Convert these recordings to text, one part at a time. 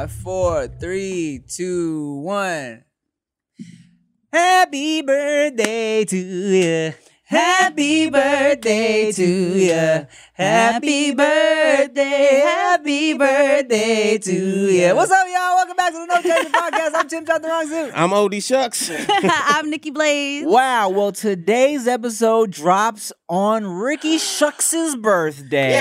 Five, four, three, two, one. Happy birthday to you. Happy birthday to you. Happy birthday, happy birthday to you. What's up, y'all? Welcome back to the No Chaser Podcast. I'm Tim Chantarangsu. I'm OD Shucks. I'm Nikki Blades. Wow. Well, today's episode drops on Ricky Shucks' birthday.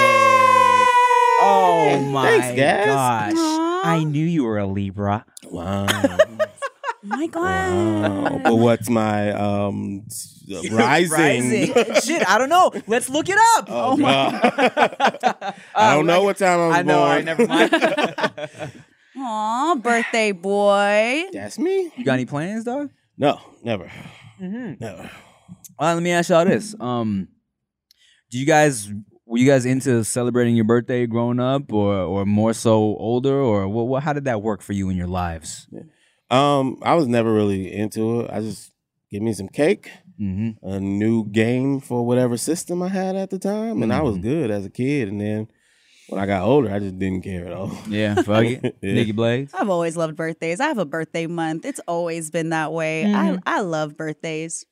Oh my Thanks, guys. gosh. Aw. I knew you were a Libra. Wow. Oh my God. wow. But what's my um rising? Rising. Shit, I don't know. Let's look it up. Oh, my God. I don't know what time I was I know. All right, born. never mind. Aw, birthday boy. That's me. you got any plans, dog? No, never, Mm-hmm. never. Well, let me ask y'all this. Um, do you guys were you guys into celebrating your birthday growing up, or or more so older, or what? what how did that work for you in your lives? Um, I was never really into it. I just give me some cake, Mm-hmm. a new game for whatever system I had at the time, and I was Mhm. good as a kid. And then when I got older, I just didn't care at all. Yeah, fuck it. Yeah. Nikki Blades. I've always loved birthdays. I have a birthday month. It's always been that way. Mhm. I, I love birthdays.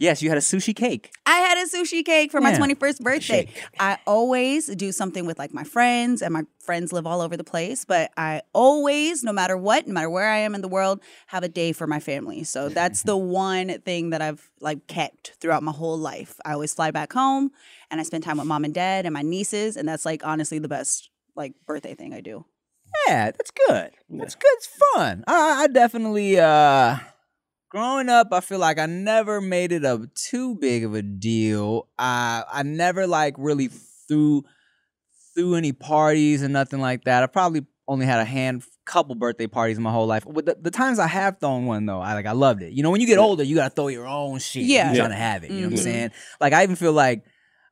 Yes, you had a sushi cake. I had a sushi cake for my Yeah. 21st birthday. I always do something with like my friends, and my friends live all over the place. But I always, no matter what, no matter where I am in the world, have a day for my family. So that's the one thing that I've like kept throughout my whole life. I always fly back home, and I spend time with mom and dad and my nieces, and that's like honestly the best like birthday thing I do. Yeah, that's good. That's good. It's fun. I, I definitely uh growing up, I feel like I never made it a too big of a deal. I I never like really threw threw any parties and nothing like that. I probably only had a hand couple birthday parties in my whole life. But the, the times I have thrown one though, I like I loved it. You know, when you get Yeah. older, you gotta throw your own shit. Yeah. You're trying to have it. You know what I'm Mhm. saying? Like I even feel like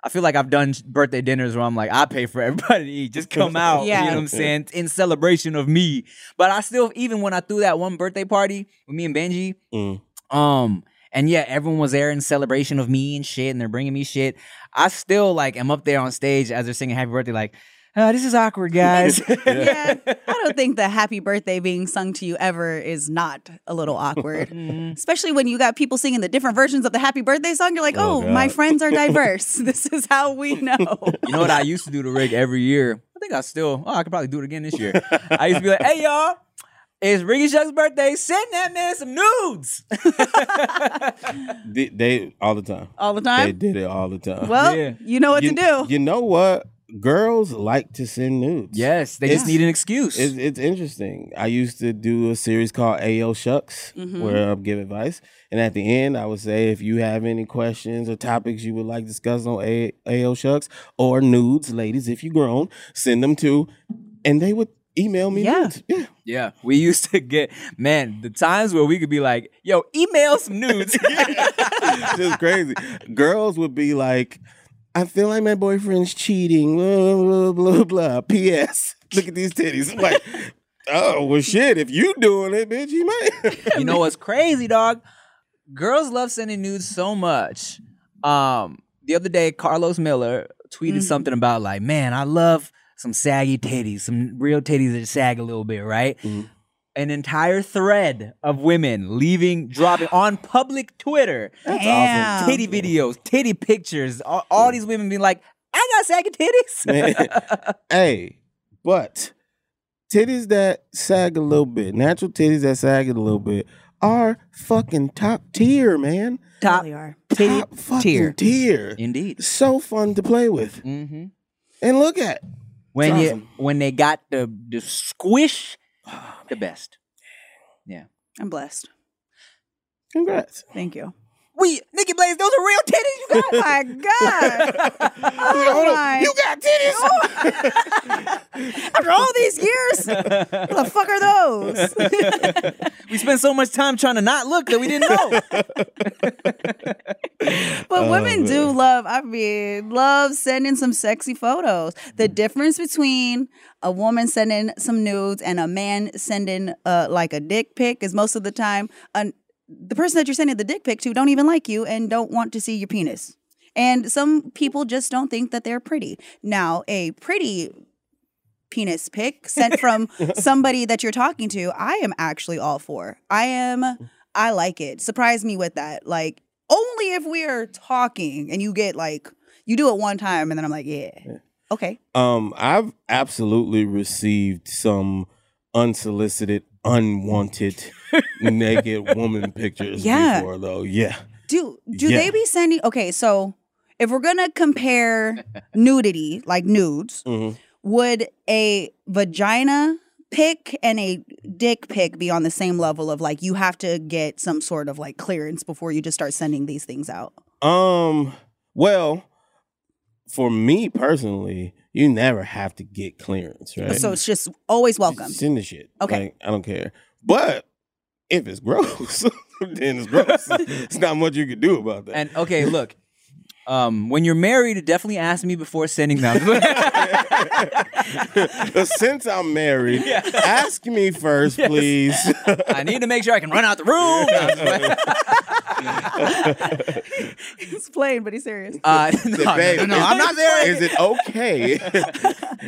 I feel like I've done birthday dinners where I'm like, I pay for everybody to eat. Just come out. Yeah. You know what I'm saying? In celebration of me. But I still, even when I threw that one birthday party with me and Benji, Mm. um, and yeah, everyone was there in celebration of me and shit, and they're bringing me shit. I still like am up there on stage as they're singing happy birthday, like, oh, this is awkward, guys. yeah, I don't think the happy birthday being sung to you ever is not a little awkward. Mhm. Especially when you got people singing the different versions of the happy birthday song. You're like, Oh, oh, my friends are diverse. this is how we know. You know what I used to do to Rick every year? I think I still, oh, I could probably do it again this year. I used to be like, hey, y'all, it's Ricky Shucks' birthday. Send that man some nudes. They, they all the time. All the time. They did it all the time. Well, Yeah. you know what you, to do. You know what? Girls like to send nudes. yes, they just need an excuse. It's, it's interesting. I used to do a series called AO Shucks Mhm. where I give advice. And at the end, I would say if you have any questions or topics you would like discussed on A- AO Shucks or nudes, ladies, if you're grown, send them to, and they would email me Yeah. nudes. Yeah. Yeah, we used to get man the times where we could be like, "Yo, email some nudes." It's just crazy. Girls would be like, I feel like my boyfriend's cheating. Blah, blah, blah, blah. P.S. Look at these titties. I'm like, Oh well, shit. If you doing it, bitch, you might. you know what's crazy, dog? Girls love sending nudes so much. Um, the other day, Carlos Miller tweeted Mhm. something about like, man, I love some saggy titties, some real titties that sag a little bit, right? Mhm. An entire thread of women leaving, dropping on public Twitter, That's Damn. awesome. titty videos, titty pictures. All, all these women being like, I got saggy titties. Hey, but titties that sag a little bit, natural titties that sag a little bit, are fucking top tier, man. Top Really are. titty top fucking tier. tier. Indeed. So fun to play with Mm-hmm. and look at. When It's you when they got the the squish, the best. Yeah. I'm blessed. Congrats. Thank you. We Nikki Blades, those are real titties you got. Oh my God. Hold on. my- You got titties. After all these years, what the fuck are those? we spent so much time trying to not look that we didn't know. But Oh, women do love, I mean, love sending some sexy photos. The difference between a woman sending some nudes and a man sending uh, like a dick pic is most of the time an, the person that you're sending the dick pic to don't even like you and don't want to see your penis. And some people just don't think that they're pretty. Now, a pretty penis pic sent from somebody that you're talking to, I am actually all for. I am I like it. Surprise me with that. Like only if we are talking and you get like you do it one time and then I'm like, yeah. Okay. Um, I've absolutely received some unsolicited, unwanted, naked woman pictures Yeah. before, though. Yeah. Do do Yeah. they be sending okay, so if we're gonna compare nudity, like nudes, Mhm. would a vagina pic and a dick pic be on the same level of like you have to get some sort of like clearance before you just start sending these things out? Um. Well, for me personally, you never have to get clearance, right? So it's just always welcome. Just Send the shit. Okay. Like, I don't care. But if it's gross, then it's gross. it's not much you can do about that. and okay, look. Um, when you're married, definitely ask me before sending them. Since I'm married, ask me first, please. I need to make sure I can run out the room. No, I'm just playing. He's playing, but he's serious. Uh, no, no, Babe, no, no, is- I'm not there. Is it okay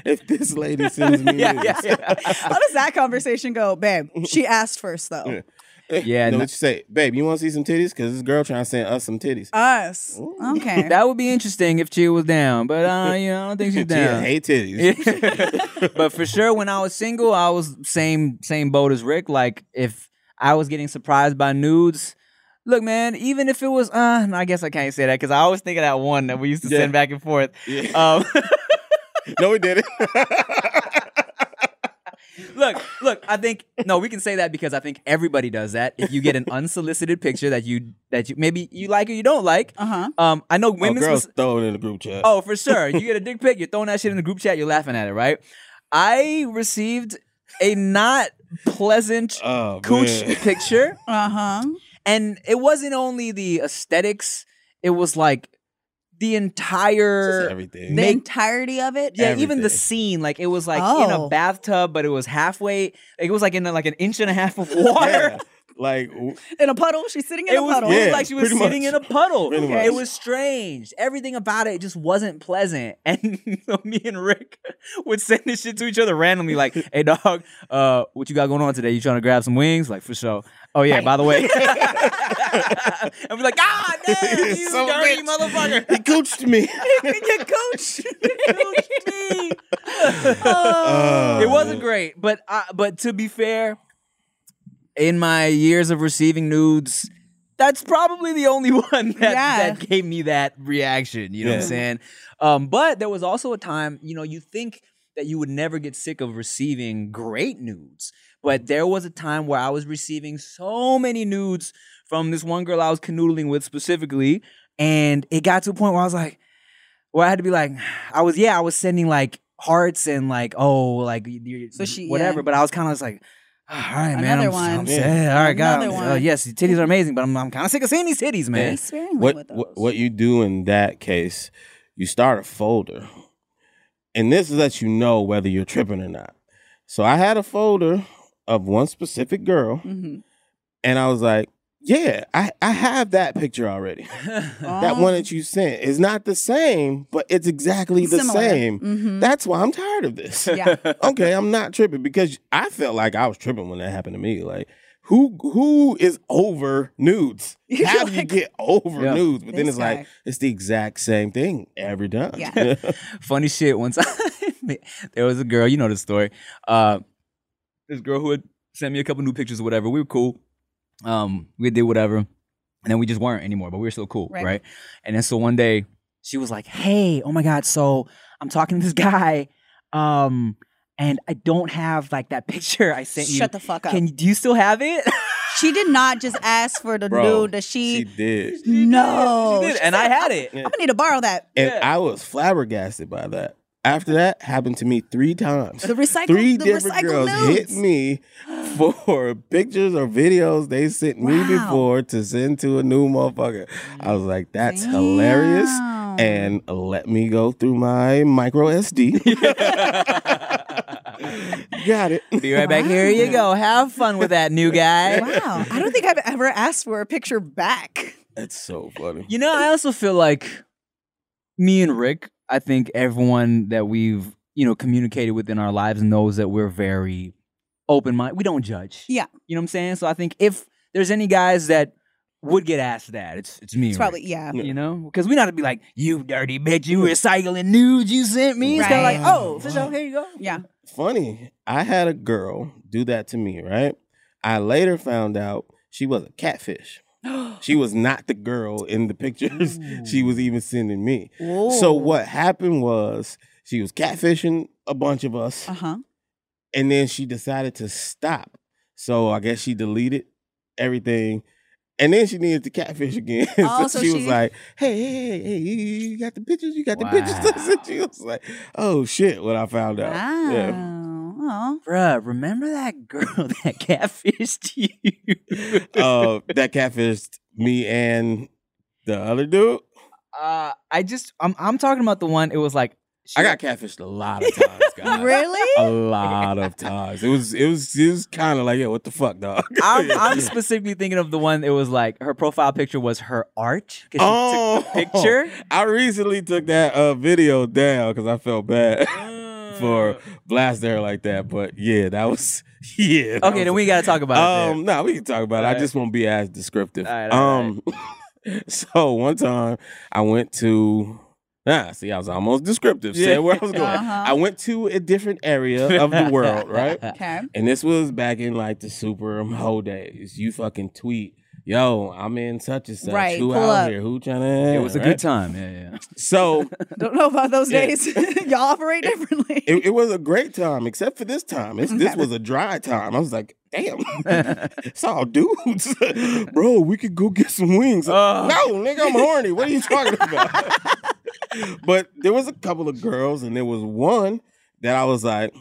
if this lady sends me yeah, this? yeah, yeah. How does that conversation go, babe? She asked first though. Yeah, no- what you say, babe? You want to see some titties? Because this girl trying to send us some titties. Us. Okay. That would be interesting if she was down, but uh, you know, I don't think she's She down. hate titties. but for sure, when I was single, I was same same boat as Rick. Like if I was getting surprised by nudes, look, man, even if it was, uh, no, I guess I can't say that because I always think of that one that we used to Yeah. send back and forth. Yeah. Um, no, we didn't. Look, look, I think no, we can say that because I think everybody does that. If you get an unsolicited picture that you that you maybe you like or you don't like, Uh huh. um, I know oh, women. girls throw it in the group chat. Oh, for sure. You get a dick pic, you're throwing that shit in the group chat, you're laughing at it, right? I received a not pleasant Oh, cooch man. picture, Uh huh. and it wasn't only the aesthetics, it was like the Just entire everything. The entirety of it. yeah, even the scene, like it was like in a Oh. bathtub, but it was halfway. It was like in a, like an inch and a half of water. Yeah. Like, In a puddle. She's sitting in It a was, puddle. it was Yeah, like she was sitting much. in a puddle. Pretty It was strange. Everything about it just wasn't pleasant. And so me and Rick would send this shit to each other randomly, like, "Hey dog, uh, what you got going on today? You trying to grab some wings? Like for sure. Oh yeah, by the way." and we're like, "Ah, damn, you So dirty bitch. motherfucker!" he coached me. you coach. Me. Oh. it wasn't great, but uh, but to be fair, in my years of receiving nudes, that's probably the only one that, Yeah. that gave me that reaction. You know what I'm saying? Um, but there was also a time, you know, you think that you would never get sick of receiving great nudes, but there was a time where I was receiving so many nudes from this one girl I was canoodling with specifically, and it got to a point where I was like, where I had to be like, I was yeah, I was sending like hearts and like oh like y- y- So she- whatever, yeah. but I was kind of like. All right, man. Another I'm, one. I'm Yeah. sad. All right, God. Another Uh, yes, titties are amazing, but I'm, I'm kind of sick of seeing these titties, man. What, what what you do in that case, you start a folder, and this lets you know whether you're tripping or not. So I had a folder of one specific girl, Mhm. and I was like, "Yeah, I I have that picture already. That one that you sent is not the same, but it's exactly the Similar. same. Mhm. That's why I'm tired of this. Yeah. okay, I'm not tripping because I felt like I was tripping when that happened to me. Like, who who is over nudes? You're How do you get over Yeah. nudes? But then This it's like it's the exact same thing every time. Yeah. Funny shit. Once time, there was a girl. You know the story. Uh, this girl who had sent me a couple new pictures or whatever. We were cool. Um, we did whatever, and then we just weren't anymore. But we were still cool, Right. right? And then so one day she was like, "Hey, oh my god, so I'm talking to this guy, um, and I don't have like that picture I sent you. Shut the fuck up. Can do you still have it?" she did not just ask for the Bro, nude that she she. did. no, She did, and I had it. I'm gonna need to borrow that. And Yeah. I was flabbergasted by that. After that, happened to me three times. The recycle. Three the different recycled girls nudes. hit me for pictures or videos they sent me before to send to a new motherfucker. I was like, that's hilarious. And let me go through my micro SD. Got it. Be right back. Here you go. Have fun with that new guy. Wow, I don't think I've ever asked for a picture back. That's so funny. You know, I also feel like me and Rick, I think everyone that we've, you know, communicated with in our lives knows that we're very open minded. We don't judge. Yeah. You know what I'm saying? So I think if there's any guys that would get asked that, it's it's me. It's and probably yeah. You know? Because we not to be like, you dirty bitch, you mm-hmm. recycling nudes you sent me. It's kind of like, oh, for sure, here you go. Yeah. Funny. I had a girl do that to me, right? I later found out she was a catfish. She was not the girl in the pictures she was even sending me. So Oh. what happened was she was catfishing a bunch of us, Uh huh. and then she decided to stop. So I guess she deleted everything, and then she needed to catfish again. Oh, so, so she, was she- like, "Hey, hey, hey, hey, you, got the pictures? You got the pictures?" And she was like, "Oh shit!" When I found out, Wow. yeah. Oh. Bruh, remember that girl that catfished you? uh, that catfished me and the other dude. Uh, I just I'm I'm talking about the one. It was like I got catfished a lot of times, guys. Really? A lot of times. It was it was it was kind of like, yeah, what the fuck, dog? I'm, I'm specifically thinking of the one. It was like her profile picture was her art because she Oh. took the picture. I recently took that uh, video down because I felt bad for blasting her like that. But yeah, that was yeah. that Okay, was- then we gotta talk about um, no, we can talk about it. I just won't be as descriptive. Alright, alright. um, so one time I went to. Ah, see, I was almost descriptive. Yeah. Saying where I was going. Uh-huh. I went to a different area of the world, right? Okay. And this was back in like the super hoe days. You fucking tweet, yo, I'm in such and such. Right, Who pull out up. here? Who trying to? It was a good time. Yeah, yeah. So Don't know about those Yeah. days. Y'all operate differently. it, it was a great time, except for this time. It's, This was a dry time. I was like, damn, it's all dudes, bro. We could go get some wings. Oh. no, nigga, I'm horny. What are you talking about? but there was a couple of girls, and there was one that I was like,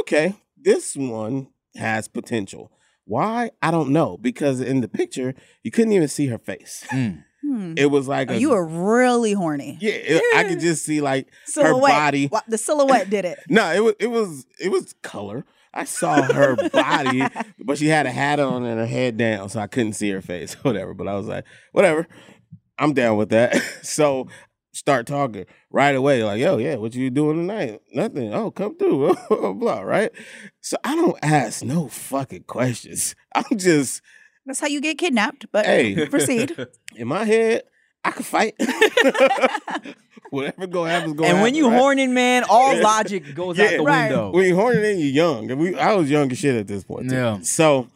okay, this one has potential. Why? I don't know. Because in the picture, you couldn't even see her face. Mm. Hmm. It was like Oh, a, you were really horny. yeah. it- I could just see like Silhouette. body. Wa- The silhouette did it. No, it was it was it was color. I saw her body, but she had a hat on and her head down, so I couldn't see her face, whatever. But I was like, whatever, I'm down with that. so start talking right away, like, yo, yeah, what you doing tonight? Nothing. Oh, come through, blah, blah, blah, right? So I don't ask no fucking questions. I'm just That's how you get kidnapped. But Hey. proceed. in my head. I could fight. Whatever go happen is going. And when you horning, man, all logic goes out the Right. window. when you're horny, then you're young. We, I was young as shit at this point. too. Yeah. So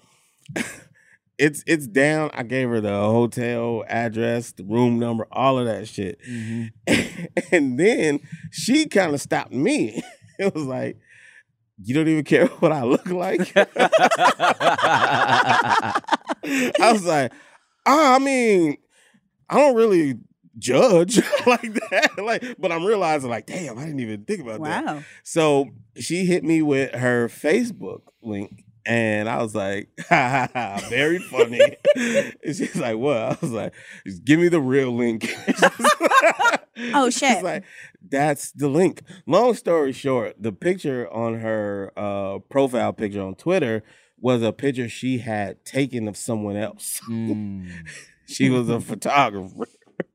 it's it's down. I gave her the hotel address, the room number, all of that shit. Mhm. and then she kind of stopped me. It was like, you don't even care what I look like. I was like, oh, I mean, I don't really judge like that. Like, but I'm realizing, like, damn, I didn't even think about that. wow. So she hit me with her Facebook link And I was like, ha, ha, ha, very funny. and she's like, what? I was like, just give me the real link. Oh, She's shit. like, that's the link. Long story short, the picture on her uh, profile picture on Twitter was a picture she had taken of someone else. Mm. She was a photographer.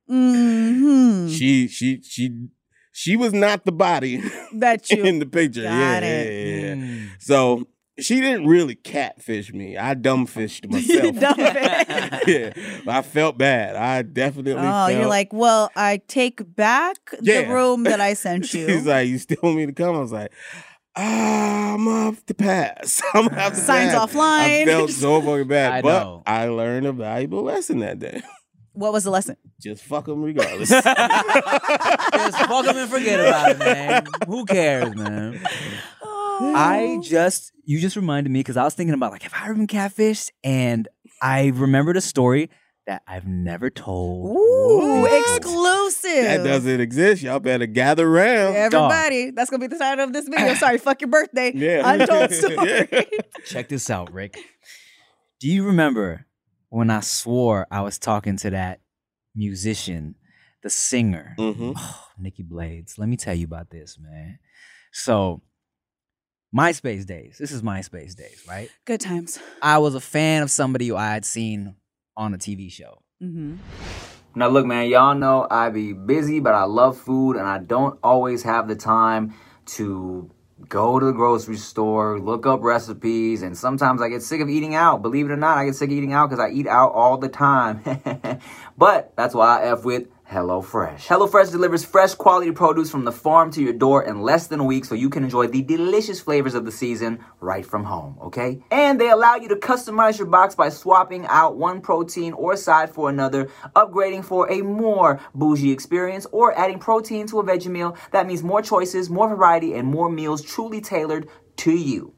hmm She she she she was not the body that you. in the picture. yeah, it. yeah, yeah, yeah. Mm. So she didn't really catfish me. I dumbfished myself. Dumb it. yeah, I felt bad. I definitely. Oh, you're like, well, I take back Yeah. the room that I sent you. He's like, you still want me to come? I was like, ah, I'm off the pass. I'm gonna have to Signs pass. offline. I felt so fucking bad, I but know. I learned a valuable lesson that day. what was the lesson? Just fuck them regardless. Just fuck them and forget about it, man. Who cares, man? I just you just reminded me because I was thinking about like have I ever been catfished, and I remembered a story that I've never told. Ooh, Whoa. exclusive. that doesn't exist. Y'all better gather around. Everybody, that's gonna be the title of this video. Sorry, fuck your birthday. Yeah. Untold story. Yeah. Check this out, Rick. Do you remember when I swore I was talking to that musician, the singer, Mhm. oh, Nikki Blades? Let me tell you about this, man. So, MySpace days. This is MySpace days, right? Good times. I was a fan of somebody who I had seen on a TV show. Mm-hmm. Now, look, man, y'all know I be busy, but I love food, and I don't always have the time to go to the grocery store, look up recipes, and sometimes I get sick of eating out. Believe it or not, I get sick of eating out because I eat out all the time. but that's why I F with HelloFresh. HelloFresh delivers fresh quality produce from the farm to your door in less than a week so you can enjoy the delicious flavors of the season right from home, okay? And they allow you to customize your box by swapping out one protein or side for another, upgrading for a more bougie experience, or adding protein to a veggie meal. That means more choices, more variety, and more meals truly tailored to you.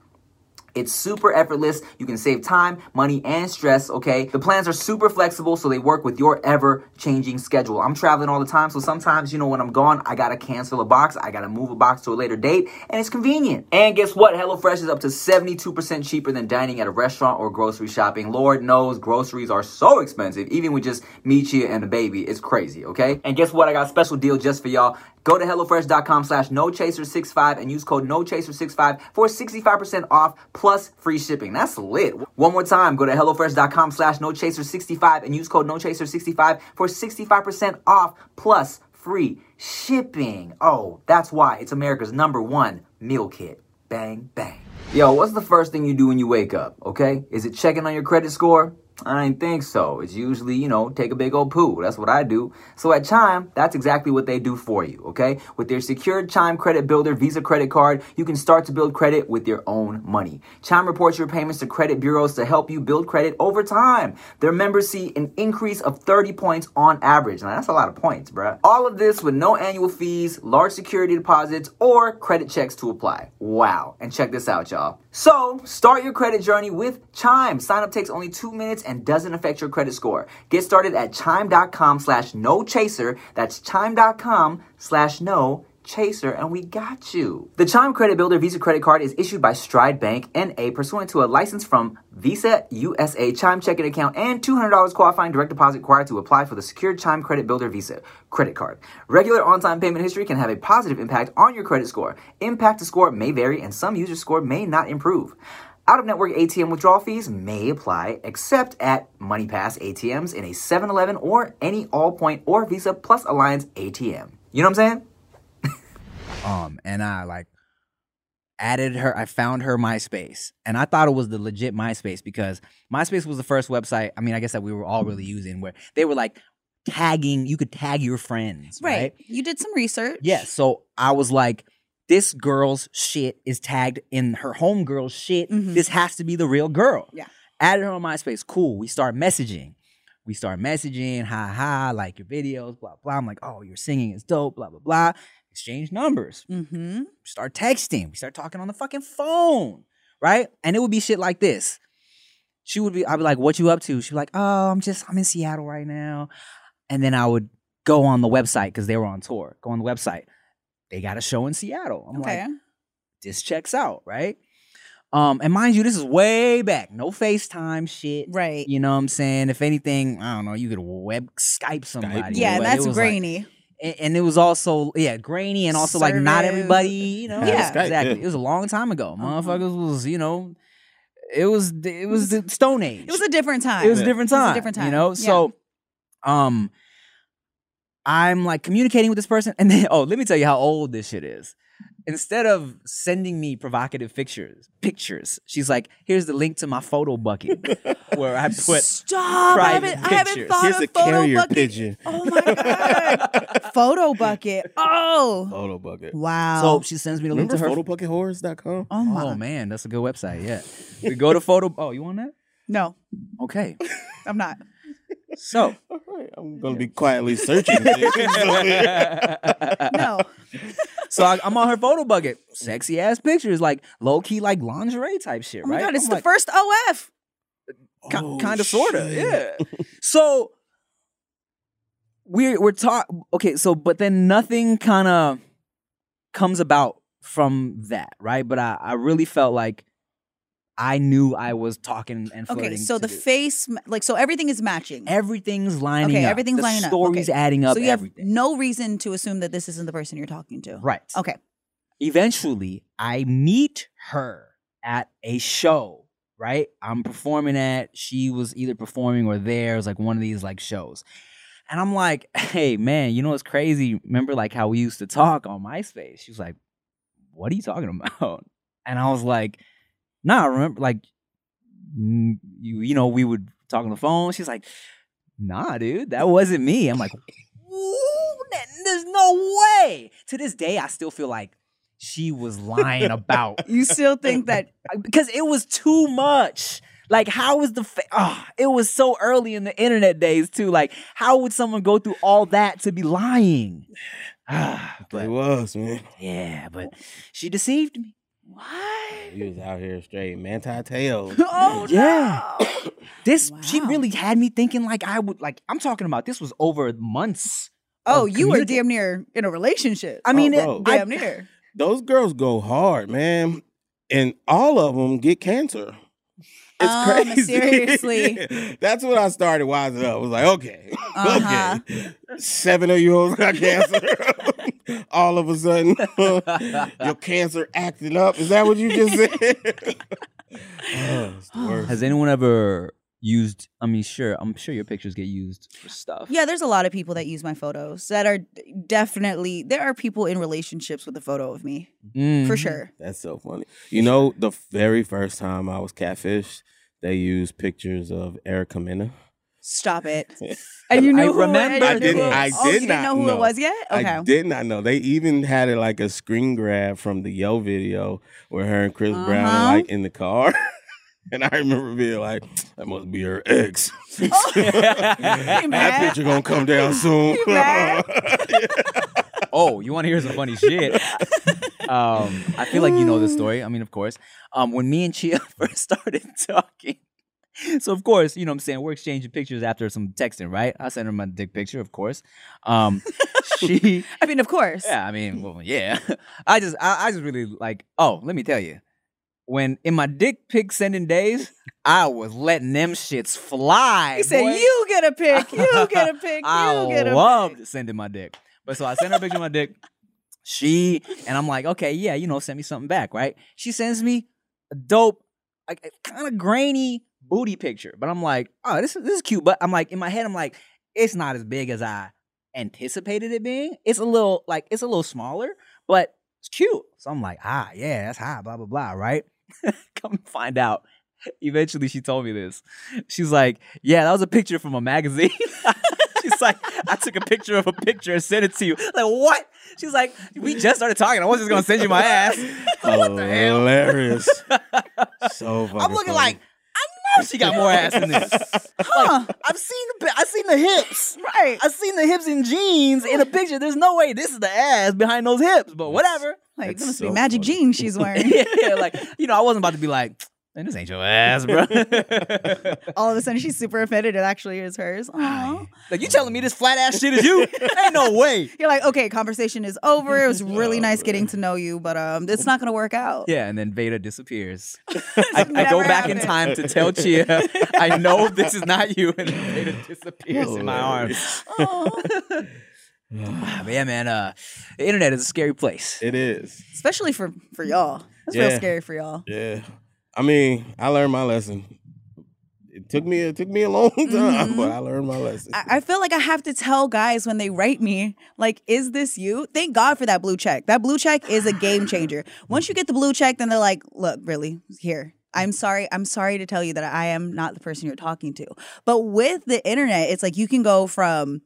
It's super effortless. You can save time, money, and stress, okay? The plans are super flexible, so they work with your ever changing schedule. I'm traveling all the time, so sometimes, you know, when I'm gone, I gotta cancel a box, I gotta move a box to a later date, and it's convenient. And guess what? HelloFresh is up to 72% cheaper than dining at a restaurant or grocery shopping. Lord knows groceries are so expensive, even with just me, Chia, and the baby. It's crazy, okay? And guess what? I got a special deal just for y'all. Go to HelloFresh.com slash NoChaser65 and use code NoChaser65 for 65% off plus free shipping. That's lit. One more time, go to HelloFresh.com slash NoChaser65 and use code NoChaser65 for 65% off plus free shipping. Oh, that's why it's America's number one meal kit. Bang, bang. Yo, what's the first thing you do when you wake up, okay? Is it checking on your credit score? I ain't think so. It's usually, you know, take a big old poo. That's what I do. So at Chime, that's exactly what they do for you, okay? With their secured Chime Credit Builder Visa credit card, you can start to build credit with your own money. Chime reports your payments to credit bureaus to help you build credit over time. Their members see an increase of 30 points on average. Now, that's a lot of points, bruh. All of this with no annual fees, large security deposits, or credit checks to apply. Wow. And check this out, y'all. So, start your credit journey with Chime. Sign up takes only two minutes and doesn't affect your credit score. Get started at chime.com slash no chaser. That's chime.com slash no chaser, and we got you. The Chime Credit Builder Visa credit card is issued by Stride Bank NA pursuant to a license from Visa USA Chime checking account and $200 qualifying direct deposit required to apply for the secured Chime Credit Builder Visa credit card. Regular on-time payment history can have a positive impact on your credit score. Impact to score may vary and some users' score may not improve. Out of network ATM withdrawal fees may apply except at MoneyPass ATMs in a 7 Eleven or any Allpoint or Visa Plus Alliance ATM. You know what I'm saying? Um, and I like added her. I found her MySpace, and I thought it was the legit MySpace because MySpace was the first website. I mean, I guess that we were all really using where they were like tagging. You could tag your friends, right? Right. You did some research. Yeah. So I was like, this girl's shit is tagged in her homegirl's shit. Mhm. This has to be the real girl. Yeah. Added her on MySpace. Cool. We start messaging. We start messaging. Ha ha. Like your videos. Blah blah. I'm like, oh, your singing is dope. Blah blah blah. Exchange numbers. Mm-hmm. Start texting. We start talking on the fucking phone. Right. And it would be shit like this. She would be. I'd be like, what you up to? She'd be like, oh, I'm just. I'm in Seattle right now. And then I would go on the website because they were on tour. Go on the website. They got a show in Seattle. I'm Okay. like, this checks out, right? Um, and mind you, this is way back. No FaceTime shit. Right. You know what I'm saying? If anything, I don't know, you could web Skype somebody. Yeah, but and it that's was like- grainy. And, and it was also yeah grainy and also like not everybody you know Yeah. Skype, exactly yeah. it was a long time ago Uh-huh. motherfuckers was you know it was it was the stone age It was a different time. it was a Yeah. different It was a time you know yeah. so um i'm like communicating with this person and then oh let me tell you how old this shit is instead of sending me provocative pictures pictures she's like here's the link to my photo bucket where i put Stop! I private haven't, I haven't pictures. thought Here's of a photo carrier bucket. pigeon. Oh my god! photo bucket. Oh Photo bucket. wow. so she sends me the link Remember to her photobuckethorrors.com? oh my. Oh man, that's a good website. Yeah, we go to photo. Oh, you want that? No, Okay, I'm not. so All right, I'm gonna be quietly searching. this. No. So I, I'm on her photo bucket, sexy ass pictures, like low key, like lingerie type shit, Oh my right? god! It's I'm the like, first OF. Oh, kind of, sorta, yeah. So we're we're talk. Okay, so but then nothing kind of comes about from that, right? But I I really felt like I knew I was talking and flirting. Okay, so the face, like, so everything is matching. everything's lining Okay, up. everything's the lining up. Stories Okay. adding up. so you have no reason to assume that this isn't the person you're talking to. Right. Okay. Eventually, I meet her at a show, right? I'm performing at, she was either performing or there. It was like one of these like shows. And I'm like, hey, man, you know what's crazy? Remember like how we used to talk on MySpace? She was like, what are you talking about? And I was like, nah, remember, like, you, you know, we would talk on the phone. She's like, nah, dude, that wasn't me. I'm like, there's no way. To this day, I still feel like she was lying about You still think that? because it was too much. Like, how was the fa- ah, it was so early in the internet days too. Like, how would someone go through all that to be lying? Ah, It was, man. yeah, but she deceived me. What? He was out here straight manti tails. Oh Yeah. no. This she really had me thinking like I would like. I'm talking about this was over months. Oh, you were damn near in a relationship. I mean, Oh, it- bro. I- damn near. Those girls go hard, man, and all of them get cancer. It's Um, crazy. seriously. That's what I started wising up. I was like, okay, Uh-huh. okay, seven of you got cancer. All of a sudden, your cancer acting up. Is that what you just said? oh, it's the worst. Has anyone ever used? I mean, sure. I'm sure your pictures get used for stuff. Yeah, there's a lot of people that use my photos that are definitely there are people in relationships with a photo of me for Mhm. sure. That's so funny. You know, the very first time I was catfished, they used pictures of Erica Mena. Stop it. And you knew I who remember it, I didn't- knew- I oh, did you didn't know who know. it was yet. Okay. I did not know. They even had it like a screen grab from the Yo video where her and Chris Brown Uh-huh. are like in the car. And I remember being like, that must be her ex. Oh. that mad? picture gonna come down soon. You oh, you want to hear some funny shit? um, I feel like you know this story. I mean, of course. Um, when me and Chia first started talking, so of course, you know what I'm saying, we're exchanging pictures after some texting, right? I sent her my dick picture, of course. Um, she, I mean, of course. yeah, I mean, well, yeah. I just, I, I just really like. Oh, let me tell you, when in my dick pic sending days, I was letting them shits fly. He said, boy. "You get a pic. You get a pic. I You get a loved pic." sending my dick. But so I sent her a picture of my dick. She and I'm like, okay, yeah, you know, send me something back, right? She sends me a dope, like kind of grainy booty picture. But I'm like, oh, this is this is cute. But I'm like, in my head, I'm like, it's not as big as I anticipated it being. It's a little like it's a little smaller, but it's cute. So I'm like, ah, yeah, that's high, blah blah blah, right? Come find out. Eventually, she told me this. She's like, "Yeah, that was a picture from a magazine." She's like, "I took a picture of a picture and sent it to you." Like, what? She's like, "We just started talking. I wasn't just gonna send you my ass." what the hell? Hilarious. so I'm looking funny. like, I know she got more ass than this. Huh. Like, I've seen the, I've seen the hips. Right. I've seen the hips in jeans in a picture. There's no way this is the ass behind those hips, but whatever. Like, That's this must so be magic funny. jeans she's wearing. yeah, like you know, I wasn't about to be like, Man, this ain't your ass, bro. All of a sudden, she's super offended. It actually is hers. Aw. like you telling me this flat ass shit is you? ain't no way. You're like, okay, conversation is over. It was really nice getting to know you, but um, it's not gonna work out. Yeah, and then Veda disappears. I, I go Never back in time to tell Chia, I know this is not you, and then Veda disappears in my arms. Aw. Ah, yeah, man, uh, the internet is a scary place. It is. Especially for for y'all. That's real scary for y'all. Yeah. I mean, I learned my lesson. It took me it took me a long time, Mhm. but I learned my lesson. I, I feel like I have to tell guys when they write me, like, is this you? Thank God for that blue check. That blue check is a game changer. Once you get the blue check, then they're like, look, really, here. I'm sorry. I'm sorry to tell you that I am not the person you're talking to. But with the internet, it's like you can go from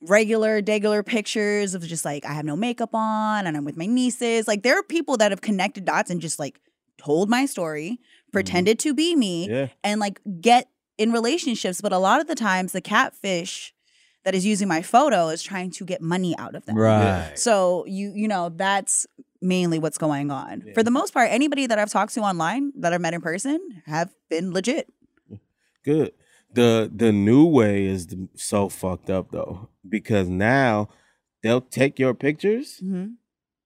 regular, degular pictures of just like, I have no makeup on and I'm with my nieces. Like, there are people that have connected dots and just like told my story, pretended to be me, yeah. and like get in relationships. But a lot of the times, the catfish that is using my photo is trying to get money out of them. Right. So you you know that's mainly what's going on. For the most part, anybody that I've talked to online that I've met in person have been legit. Good. The the new way is so fucked up though because now they'll take your pictures Mhm.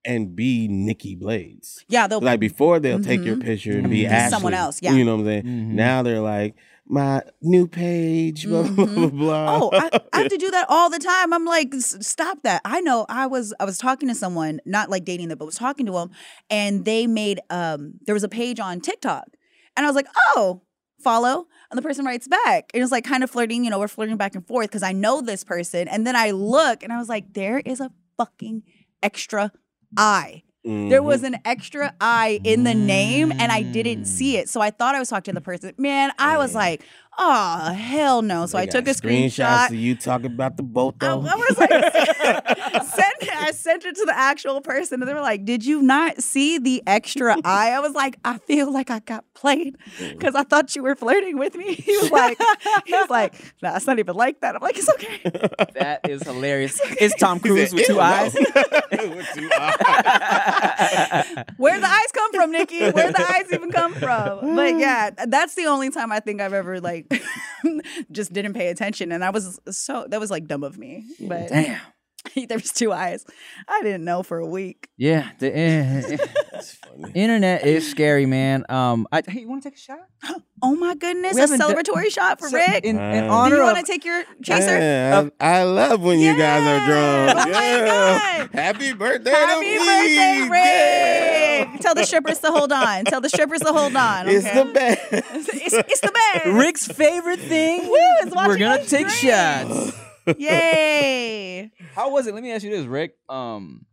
And be Nikki Blades. Yeah, they'll Like before, they'll take your Mhm. picture and be Mhm. Ashley. Someone else, yeah. You know what I'm saying? Mhm. Now they're like my new page. Blah blah blah. Mhm. blah. Oh, I, I have to do that all the time. I'm like, stop that. I know. I was I was talking to someone, not like dating them, but was talking to them, and they made um there was a page on TikTok, and I was like, oh, follow, and the person writes back. And it's like kind of flirting. You know, we're flirting back and forth because I know this person, and then I look, and I was like, there is a fucking extra I. There Mhm. was an extra I in the name, and I didn't see it. So I thought I was talking to the person. Man, I was like, oh hell no. So They I took a got screenshots screenshot. of you talking about the boat I, I was like, send, I sent it to the actual person, and they were like, "Did you not see the extra eye?" I was like, "I feel like I got played because I thought you were flirting with me." He was like, "He was like, nah, it's not even like that." I'm like, "It's okay." That is hilarious. It's Tom Cruise said, with two "Ew, eyes. With two eyes. Where the eyes come from, Nikki? Where the eyes even come from? But yeah, that's the only time I think I've ever like just didn't pay attention, and I was so that was like dumb of me. But Damn. there was two eyes. I didn't know for a week. Yeah, the eh, internet is scary, man. Um, I, hey, you want to take a shot? Oh my goodness, We a haven't done- celebratory shot for So, Rick. in, in Uh, Do you want to take your chaser? Yeah, I, I love when you guys are drunk. Oh my yeah. God. Happy birthday Happy to birthday, me. Rick! Yeah. Tell the strippers to hold on. Tell the strippers to hold on. It's the best. it's, it's the best. Rick's favorite thing. Woo, is watching We're gonna take drink. shots. Yay! How was it? Let me ask you this, Rick. Um,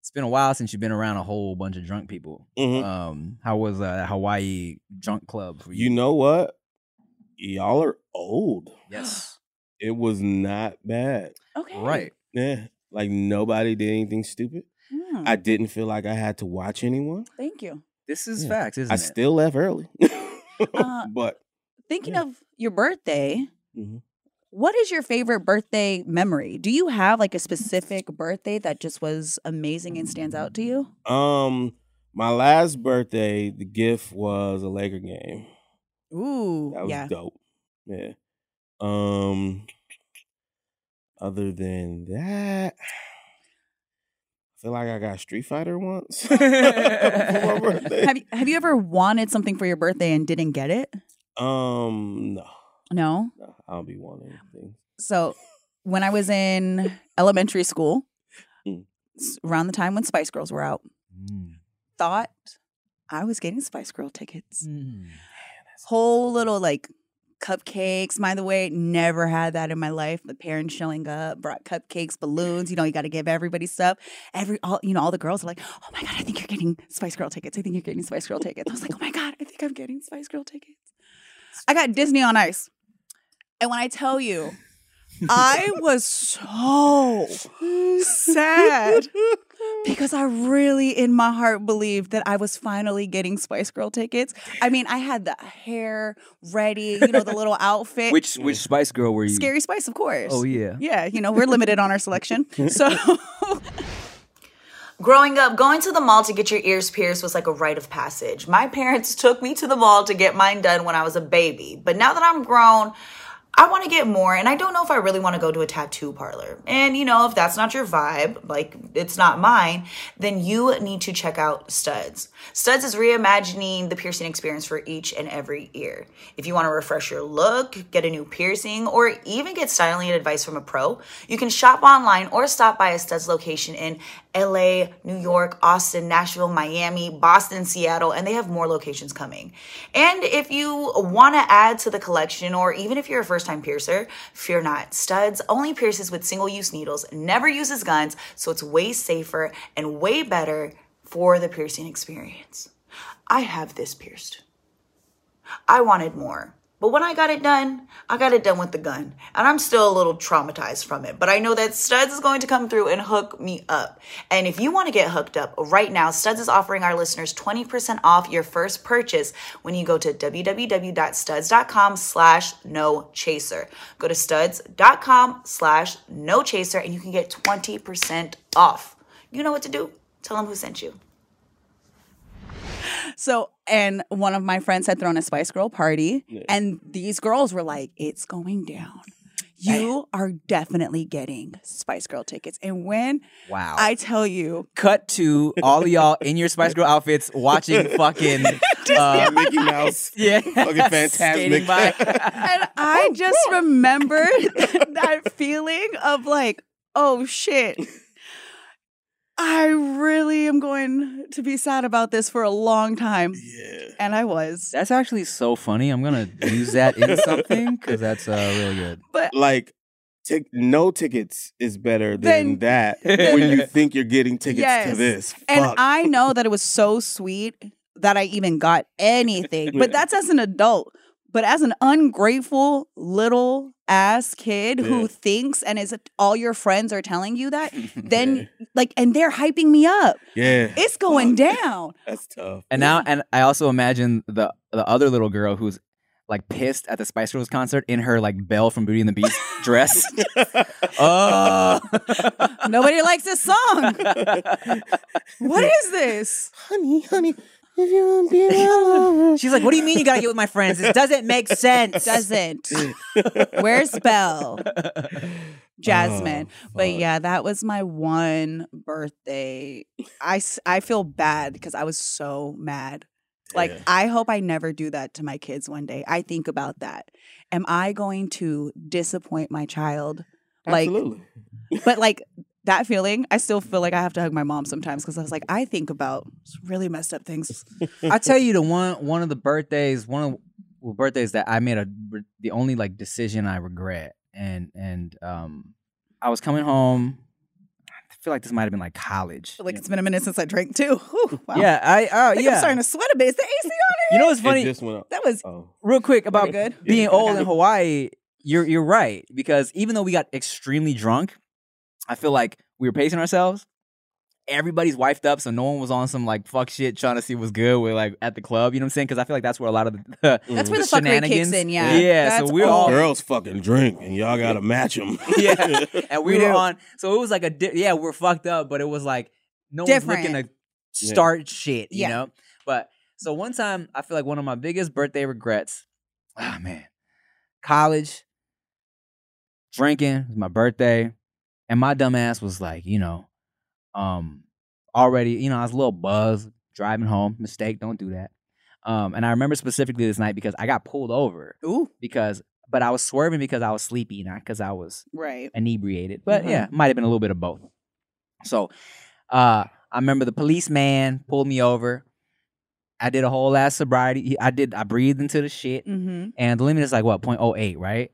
it's been a while since you've been around a whole bunch of drunk people. Mhm. Um, how was uh, Hawaii drunk club for you? You know what? Y'all are old. yes, It was not bad. Okay. right. Yeah. Like nobody did anything stupid. Hmm, I didn't feel like I had to watch anyone. thank you. This is Yeah. facts, isn't I it? still left early. Uh, but Thinking Yeah. of your birthday, Mhm. What is your favorite birthday memory? Do you have like a specific birthday that just was amazing and stands out to you? um my last birthday, the gift was a Laker game. Ooh, That was yeah. dope. Yeah. Um other than that, I feel like I got Street Fighter once for my birthday. Have you have you ever wanted something for your birthday and didn't get it? Um no, No. no, I don't be wanting things. So when I was in elementary school, Mm. around the time when Spice Girls were out, Mm. thought I was getting Spice Girl tickets. Mm. Whole little like cupcakes. By the way, never had that in my life. The parents showing up, brought cupcakes, balloons. You know, you got to give everybody stuff. Every all you know, all the girls are like, "Oh my god, I think you're getting Spice Girl tickets. I think you're getting Spice Girl tickets." I was like, "Oh my god, I think I'm getting Spice Girl tickets." I got Disney on Ice, and when I tell you, I was so sad because I really, in my heart, believed that I was finally getting Spice Girl tickets. I mean, I had the hair ready, you know, the little outfit. Which which Spice Girl were you? Scary Spice, of course. Oh yeah. Yeah, you know, we're limited on our selection. So Growing up, going to the mall to get your ears pierced was like a rite of passage. My parents took me to the mall to get mine done when I was a baby. But now that I'm grown, I want to get more, and I don't know if I really want to go to a tattoo parlor. And you know, if that's not your vibe, like it's not mine, then you need to check out Studs. Studs is reimagining the piercing experience for each and every ear. If you want to refresh your look, get a new piercing, or even get styling advice from a pro, you can shop online or stop by a Studs location in LA, New York, Austin, Nashville, Miami, Boston, Seattle, and they have more locations coming. And if you want to add to the collection, or even if you're a first time piercer, fear not. Studs only pierces with single use needles, never uses guns, so it's way safer and way better for the piercing experience. I have this pierced. I wanted more. But when I got it done, I got it done with the gun. And I'm still a little traumatized from it. But I know that Studs is going to come through and hook me up. And if you want to get hooked up right now, Studs is offering our listeners 20% off your first purchase when you go to www.studs.com slash no chaser. Go to studs.com slash no chaser and you can get 20% off. You know what to do. Tell them who sent you. So, and one of my friends had thrown a Spice Girl party, and these girls were like, "It's going down. You are definitely getting Spice Girl tickets." And when Wow. I tell you, Cut to all of y'all in your Spice Girl outfits watching fucking uh, Mickey Mouse. yeah, Fucking fantastic. skating by. and I just remember that feeling of like, "Oh shit." I really am going to be sad about this for a long time. Yeah. And I was. That's actually so funny. I'm gonna use that in something because that's uh, really good. But Like, tic- no tickets is better than Then- that when you think you're getting tickets to Yes. this. And I know that it was so sweet that I even got anything. But that's as an adult. But as an ungrateful little ass kid Yeah. who thinks and is all your friends are telling you that, then like and they're hyping me up. yeah. It's going down. That's tough. And now, and I also imagine the the other little girl who's like pissed at the Spice Girls concert in her like Belle from Beauty and the Beast dress. oh, Nobody likes this song. What is this? honey, honey, if you want to be alone. she's like, "What do you mean you gotta get with my friends? This doesn't make sense." Doesn't. Where's Belle? Jasmine. Oh, but yeah, that was my one birthday. I, I feel bad because I was so mad. Like, Yeah. I hope I never do that to my kids one day. I think about that. Am I going to disappoint my child? Like, Absolutely. but like that feeling, I still feel like I have to hug my mom sometimes because I was like, I think about really messed up things. I tell you, the one one of the birthdays, one of the birthdays that I made a the only like decision I regret, and and um, I was coming home. I feel like this might have been like college. like, it's been a minute since I drank too. Whew, wow. Yeah, I uh, I think I'm yeah. starting to sweat a bit. Is the AC on It? You know what's funny? just went up. That was Oh. Real quick about good. being old in Hawaii, you're you're right because even though we got extremely drunk, I feel like we were pacing ourselves. Everybody's wifed up, so no one was on some like fuck shit trying to see what's good with like at the club. You know what I'm saying? Because I feel like that's where a lot of the That's Mhm. where the, the fuckery kicks shenanigans. in. Yeah. Yeah, so we're all- all- Girls fucking drink and y'all gotta match them. yeah, and we, We were do. on. So it was like a di- yeah, we're fucked up, but it was like no Different. one's looking to start shit. You Yeah. know, but so one time I feel like one of my biggest birthday regrets. Ah man, college drinking it was my birthday, and my dumb ass was like, you know, um, already, you know, I was a little buzzed driving home. Mistake, don't do that. Um, and I remember specifically this night because I got pulled over Ooh. because, but I was swerving because I was sleepy, not because I was Right. inebriated. But Mhm. yeah, might have been a little bit of both. So uh I remember the policeman pulled me over. I did a whole ass sobriety. I did I breathed into the shit. Mm-hmm. And the limit is like what, 0.08, right?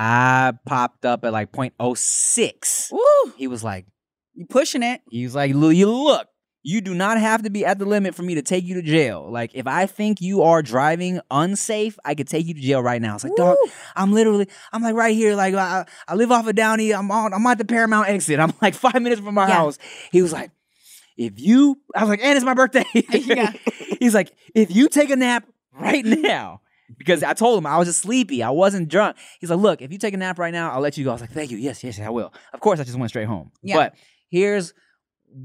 I popped up at like 0.06. Woo. He was like, You pushing it. he was like, "Lu- you look, you do not have to be at the limit for me to take you to jail. Like, if I think you are driving unsafe, I could take you to jail right now. It's like, dog, Woo. I'm literally, I'm like right here, like I, I live off of Downey. I'm on, I'm at the Paramount exit. I'm like five minutes from my Yeah. house. He was like, if you, I was like, and it's my birthday. Yeah. He's like, if you take a nap right now. Because I told him I was just sleepy. I wasn't drunk. He's like, look, if you take a nap right now, I'll let you go. I was like, thank you. Yes, yes, I will. Of course, I just went straight home. Yeah. But here's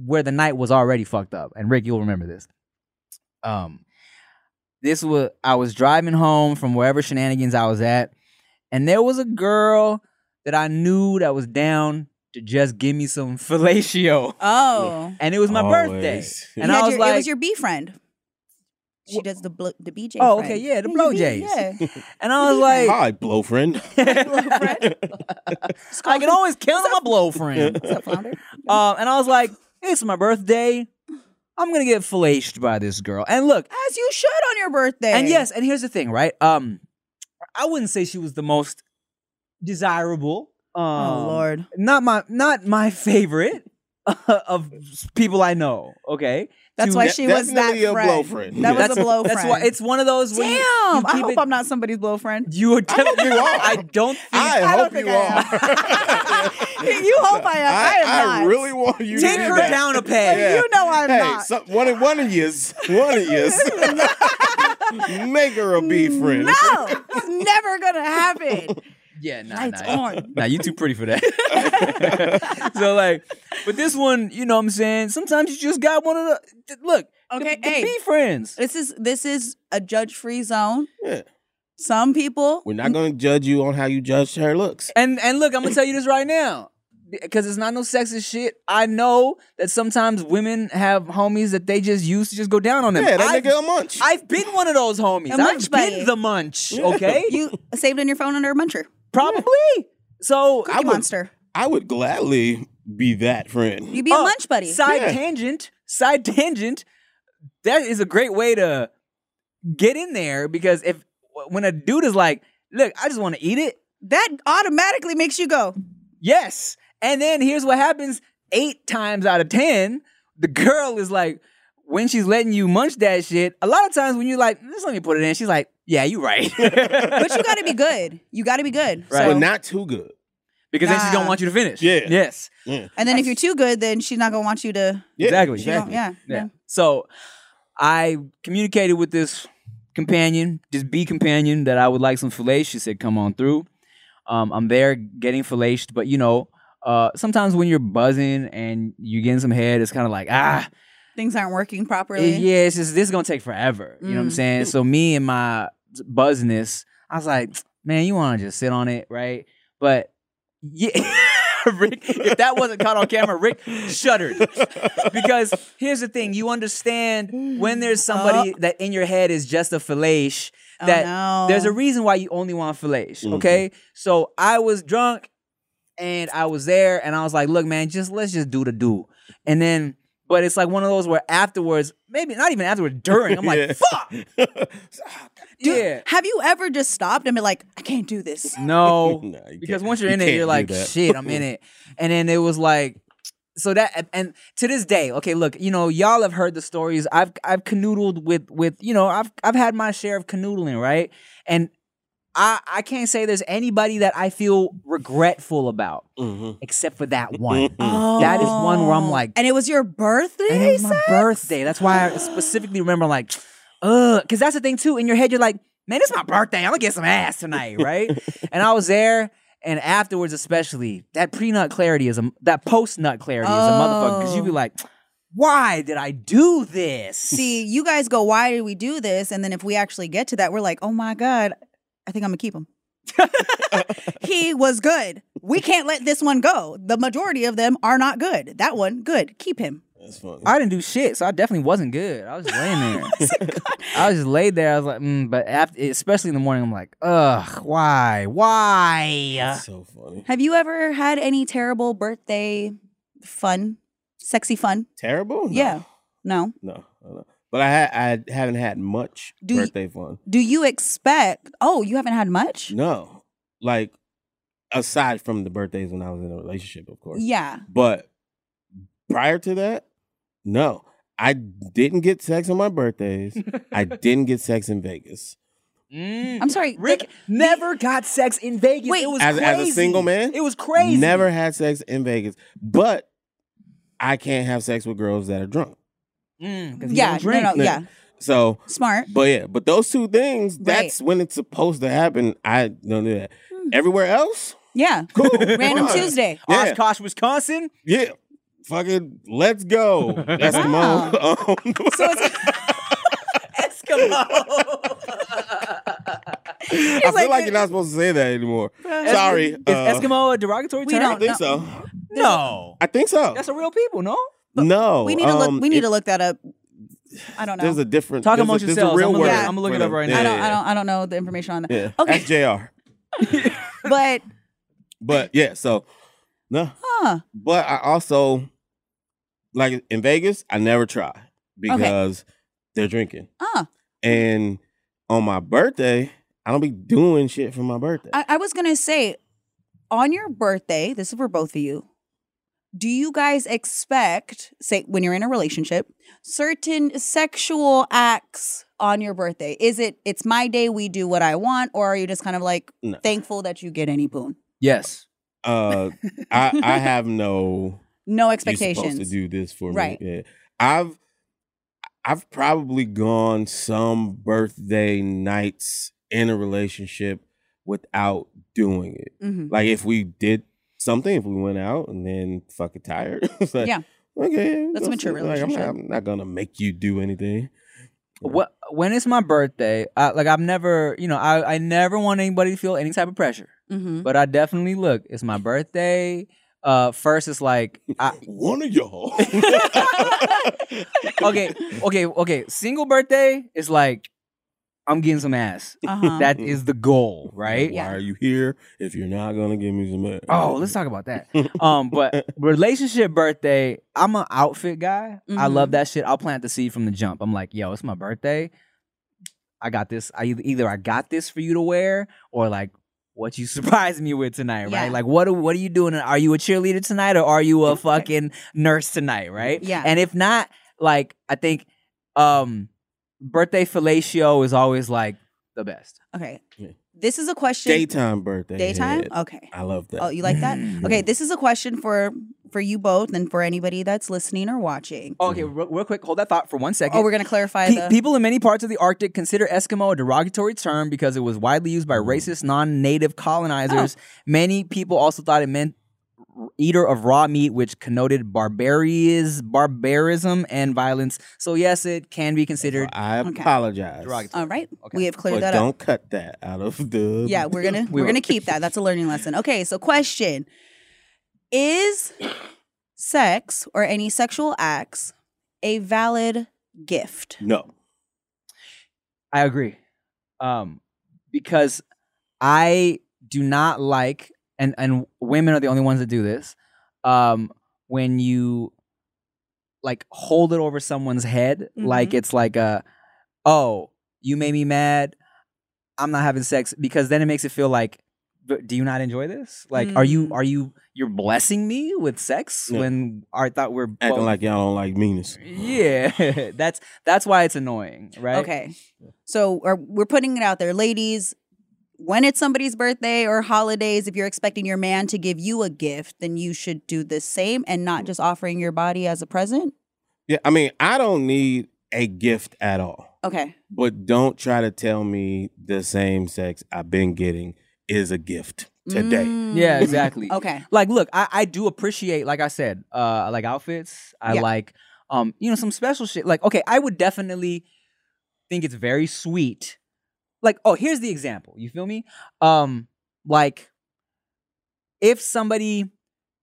where the night was already fucked up. And Rick, you'll remember this. Um, this was I was driving home from wherever shenanigans I was at, and there was a girl that I knew that was down to just give me some fellatio, Oh. and it was my birthday, and I was your- like, it was your B friend. She does the blo- the BJ. Oh, friend. okay, yeah, the your blow Jays. Yeah. and I was like, Hi, blow friend. I can always count on my blow friend. What's up, flounder? Um, and I was like, it's my birthday. I'm gonna get fellaced by this girl. And look, As you should on your birthday. and yes, and here's the thing, right? Um, I wouldn't say she was the most desirable. Um, Oh Lord. not my not my favorite of people I know. Okay, That's To- why she was that Definitely friend. blow friend. That was a blow That's friend. why it's one of those. Damn. When you, you I hope it- I'm not somebody's blow friend. You are definitely. you are. I don't think. I, I don't hope think you I are. you hope I am. I, am not. really want you Take to do her that. down a peg. You know I'm hey, not. some- one of one of yous, one of yous, make her a B friend. No, it's never gonna happen. Yeah, nah, Lights nah. on. Nah, you too pretty for that. so like, but this one, you know what I'm saying? Sometimes you just got one of the look, Okay, the, the hey. be friends. This is this is a judge free zone. Yeah. Some people We're not going to judge you on how you judge her looks. And and look, I'm gonna tell you this right now. Because it's not no sexist shit. I know that sometimes women have homies that they just use to just go down on them. Yeah, that I've, nigga a munch. I've been one of those homies. A munch I've been buddy. the munch. Okay, you saved in your phone under a muncher. Probably. So Cookie would- monster. I would gladly be that friend. You'd be a Oh, munch buddy. Side Yeah. tangent, side tangent. That is a great way to get in there because if when a dude is like, "Look, I just want to eat it," that automatically makes you go. yes, and then here's what happens: eight times out of ten, the girl is like, when she's letting you munch that shit. A lot of times when you're like, "Just let me put it in," she's like, "Yeah, you're right," But you got to be good. You got to be good. Right. But not too good. because then she don't want you to finish. Yeah. Yes. Yeah. and then if you're too good, then she's not gonna want you to. Yeah, Exactly. She don't, yeah, Yeah. yeah. So I communicated with this companion, this B companion, that I would like some fillets. She said, "Come on through." Um, I'm there getting filleted, but you know, uh, sometimes when you're buzzing and you're getting some head, it's kind of like ah, Things aren't working properly. yeah, it's just this is gonna take forever. You know what I'm Mm. saying? So me and my buzzness, I was like, man, you want to just sit on it, right? But yeah. Rick, if that wasn't caught on camera, Rick shuddered because here's the thing: you understand when there's somebody that in your head is just a fellation. Oh, That no. there's a reason why you only want fellation. Okay, so I was drunk and I was there, and I was like, "Look, man, just let's just do the do." And then, but it's like one of those where afterwards, maybe not even afterwards, during, I'm like, Yeah. "Fuck." Dude, yeah. Have you ever just stopped and been like, I can't do this? No, Nah, you because once you're you in it, you're like, shit, I'm in it. And then it was like, so that and to this day, okay, look, you know, y'all have heard the stories. I've I've canoodled with with you know, I've I've had my share of canoodling, right? And I I can't say there's anybody that I feel regretful about Mhm. except for that one. Mm-mm. That is one where I'm like, and it was your birthday. and it was my sex? birthday. That's why I specifically remember like, ugh, because that's the thing too. In your head, you're like, man, it's my birthday. I'm gonna get some ass tonight, right? and I was there, and afterwards, especially that pre-nut clarity is a that post-nut clarity is a motherfucker because you be Oh. like, why did I do this? See, you guys go, why did we do this? And then if we actually get to that, we're like, oh my God, I think I'm gonna keep him. he was good. We can't let this one go. The majority of them are not good. That one, good. Keep him. That's funny. I didn't do shit, so I definitely wasn't good. I was just laying there. I was just laid there. I was like, mm, but after, especially in the morning, I'm like, ugh, why, why? That's so funny. Have you ever had any terrible birthday fun, sexy fun? Terrible? No. Yeah. No. No, no, no. But I ha- I haven't had much Do you- birthday fun. Do you expect? Oh, you haven't had much? No, like aside from the birthdays when I was in a relationship, of course. Yeah. But prior to that, no, I didn't get sex on my birthdays. I didn't get sex in Vegas Mm. I'm sorry. Rick the- never got sex in Vegas. Wait. it was as, crazy. as a single man. It was crazy. Never had sex in Vegas, but I can't have sex with girls that are drunk. Mm, 'cause he yeah. drink. No, no. Yeah. So, Smart. but yeah, but those two things, Right. that's when it's supposed to happen. I don't do that. Hmm. Everywhere else, Yeah. cool. Random. Tuesday. Yeah. Oshkosh, Wisconsin. Yeah. fucking let's go. Eskimo. Um, So it's I feel like you're not supposed to say that anymore. Sorry. Is uh, Eskimo a derogatory we term? I don't- think No. so. No. I think so. That's a real people, no? No. we need to look. um, We need it- to look that up. I don't know. There's a different. Talk there's amongst a, there's yourselves. A real I'm gonna word look- I'm gonna look it up right yeah, now. I don't. yeah, I don't. I don't know the information on that. Yeah. Okay. That's Jr. But But yeah, so no. huh? But I also like in Vegas, I never try because they're drinking. Ah. And on my birthday, I don't be doing shit for my birthday. I, I was gonna say, on your birthday, this is for both of you. Do you guys expect, say, when you're in a relationship, certain sexual acts on your birthday? Is it it's my day, we do what I want, or are you just kind of like No. thankful that you get any boon? Yes. uh I I have no No you're expectations. supposed to do this for Right. me. Yeah. I've I've probably gone some birthday nights in a relationship without doing it. Mhm. Like if we did something, if we went out and then fucking tired. it's like, Yeah. Okay. That's a go mature sit- like, I'm not, relationship. I'm not gonna make you do anything. What when it's my birthday, I, like I've never, you know, I, I never want anybody to feel any type of pressure. Mhm. But I definitely look. It's my birthday. Uh, first it's like, I, One of y'all. okay, okay, okay. Single birthday is like, I'm getting some ass. Uh-huh. That is the goal, right? Why are you here if you're not gonna give me some ass? Oh, let's talk about that. Um, but relationship birthday, I'm an outfit guy. I Mhm. love that shit. I'll plant the seed from the jump. I'm like, yo, it's my birthday. I got this. I either, either I got this for you to wear, or like what you surprised me with tonight, Yeah. right? Like what are- what are you doing? Are you a cheerleader tonight, or are you a fucking nurse tonight, right? Yeah. And if not, like I think, um, birthday fellatio is always like the best. Okay. Yeah. This is a question. Daytime birthday. Daytime? head. Okay. I love that. Oh, you like that? Mm. Okay, this is a question for for you both and for anybody that's listening or watching. Oh, okay, real, real quick, hold that thought for one second. Oh, we're gonna clarify Pe- the. people in many parts of the Arctic consider Eskimo a derogatory term because it was widely used by racist non-native colonizers. Many people also thought it meant r- eater of raw meat, which connoted barbaries, barbarism and violence. So yes, it can be considered. I Okay. apologize. Derogatory. All right, Okay. we have cleared But that up. don't cut that out of the. Yeah, we're gonna We we're gonna keep that. That's a learning lesson. Okay, so question: Is sex or any sexual acts a valid gift? No. I agree. Um, because I do not like, and and women are the only ones that do this. Um, when you like hold it over someone's head, like Mhm. it's like a, oh, you made me mad. I'm not having sex because then it makes it feel like, do you not enjoy this? Like, are you Mm. are you you're blessing me with sex Yeah. when I thought we're Acting both- like y'all don't like meanness. yeah, that's that's why it's annoying, right? Okay, so are, we're putting it out there, ladies. When it's somebody's birthday or holidays, if you're expecting your man to give you a gift, then you should do the same and not just offering your body as a present. Yeah, I mean, I don't need a gift at all. Okay. But don't try to tell me the same sex I've been getting is a gift today. Mm. Yeah, exactly. Okay. like look I, I do appreciate like i said uh I like outfits i Yeah. like um you know some special shit like okay i would definitely think it's very sweet like oh here's the example you feel me um like if somebody